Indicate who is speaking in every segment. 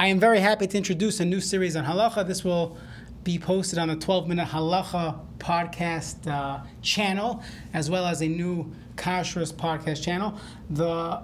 Speaker 1: I am very happy to introduce a new series on halacha. This will be posted on the 12 Minute Halacha podcast uh, channel, as well as a new Kashrus podcast channel. The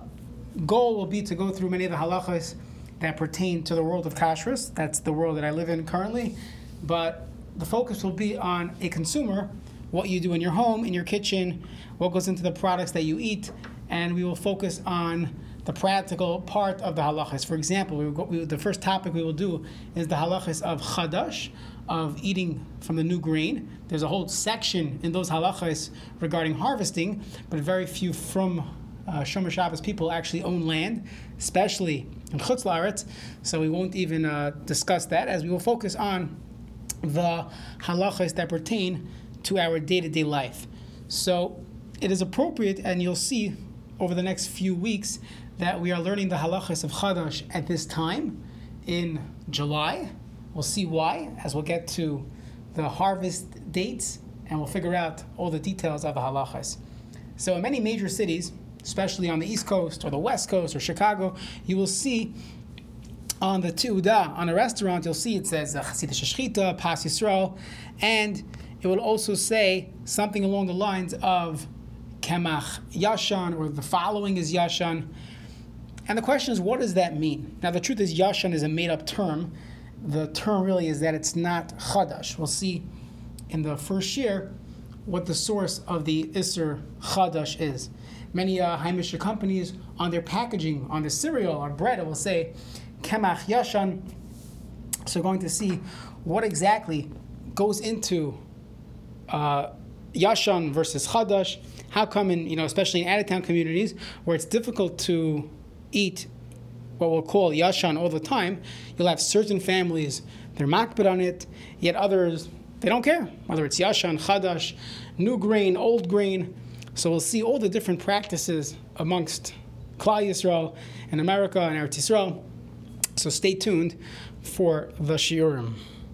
Speaker 1: goal will be to go through many of the halachas that pertain to the world of Kashrus. That's the world that I live in currently. But the focus will be on a consumer, what you do in your home, in your kitchen, what goes into the products that you eat, and we will focus on the practical part of the halachas. For example, we, go, we the first topic we will do is the halachas of chadash, of eating from the new grain. There's a whole section in those halachas regarding harvesting, but very few from uh, Shomer Shabbos people actually own land, especially in Chutz La'aretz. So we won't even uh, discuss that, as we will focus on the halachas that pertain to our day-to-day life. So it is appropriate, and you'll see over the next few weeks that we are learning the halachas of Chadash at this time in July. We'll see why as we'll get to the harvest dates and we'll figure out all the details of the halachas. So, in many major cities, especially on the East Coast or the West Coast or Chicago, you will see on the Tu'uda, on a restaurant, you'll see it says uh, Chassidishe Shechita, Pas Yisrael, and it will also say something along the lines of Kemach Yashan, or the following is Yashan. And the question is, what does that mean? Now, the truth is, Yashan is a made up term. The term really is that it's not Chadash. We'll see in the first year what the source of the Issur Chadash is. Many uh, companies, on their packaging, on the cereal or bread, it will say Kemach Yashan. So, going to see what exactly goes into uh, Yashan versus Chadash. How come in, you know, especially in out of town communities where it's difficult to eat what we'll call yashan all the time, you'll have certain families, they're makpid on it, yet others, they don't care, whether it's yashan, chadash, new grain, old grain. So we'll see all the different practices amongst Klal Yisrael and America and Eretz Yisrael. So stay tuned for the shiurim.